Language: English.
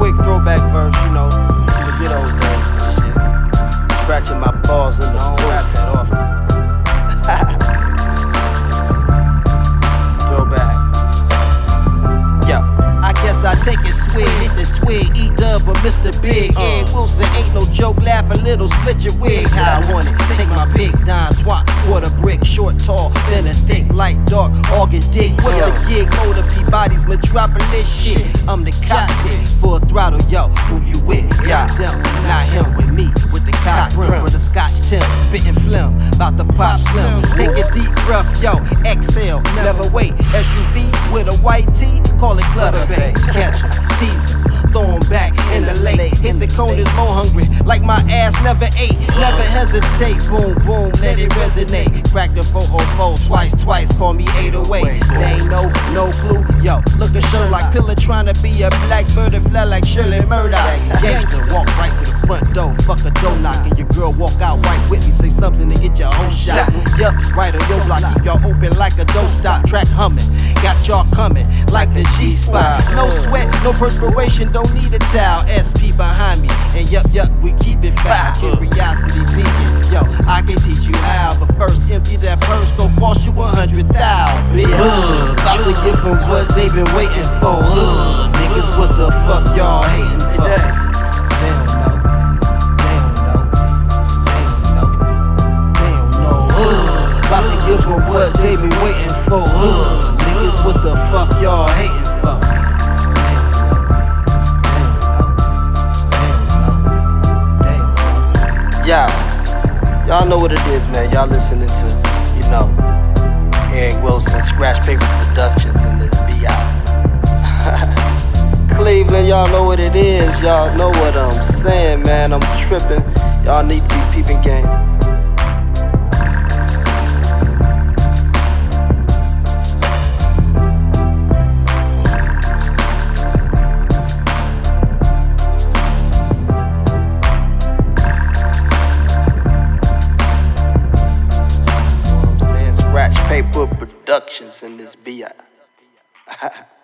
quick throwback verse, you know, in the days and shit. Scratching my balls in the throat. The twig, E dub or Mr. Big. Uh. Ed Wilson ain't no joke, laugh a little, split your wig. How I want it. Take my big dime, twat, quarter brick, short, tall, thin and thick, light, dark, organ dick. What's the gig? Motor Peabody's metropolis shit. I'm the cockpit, full throttle, yo. Who you with? Yeah. Them, not him with me, with the cock brim, with the scotch Tim, spitting phlegm, about to pop slim. Take a deep breath, yo. Exhale, never wait. SUV with a white tee, call it Clutter Bay. Catch 'em, tease 'em, back in the lake. Hit the corners more hungry, like my ass never ate. Never hesitate, boom, boom, let it resonate. Crack the 404 twice, twice, call me 808. They ain't no, no clue, yo. Look at Sherlock, pillar trying to be a blackbird and fly like Shirley Murdock. Gangster, walk right to the front door, fuck a door knock, and your girl walk out right with me. Say something to get your whole shot. Yup, right on your block, keep y'all open like a don't stop track humming. No perspiration, don't need a towel. SP behind me, and yup, yup, we keep it foul. Curiosity peeking, yo, I can teach you how, but first empty that purse, go cost you a hundred thousand. Bitch, Hood, about to give them what they been waiting for. Hood, niggas, what the fuck y'all hating for? About to give them what they been waiting for. Hood, y'all know what it is, man. Y'all listening to, you know, Eric Wilson, Scratch Paper Productions, and this BI. Cleveland, y'all know what it is. Y'all know what I'm saying, man. I'm tripping. Y'all need to be peeping game. Scratch Paper Productions in this BI.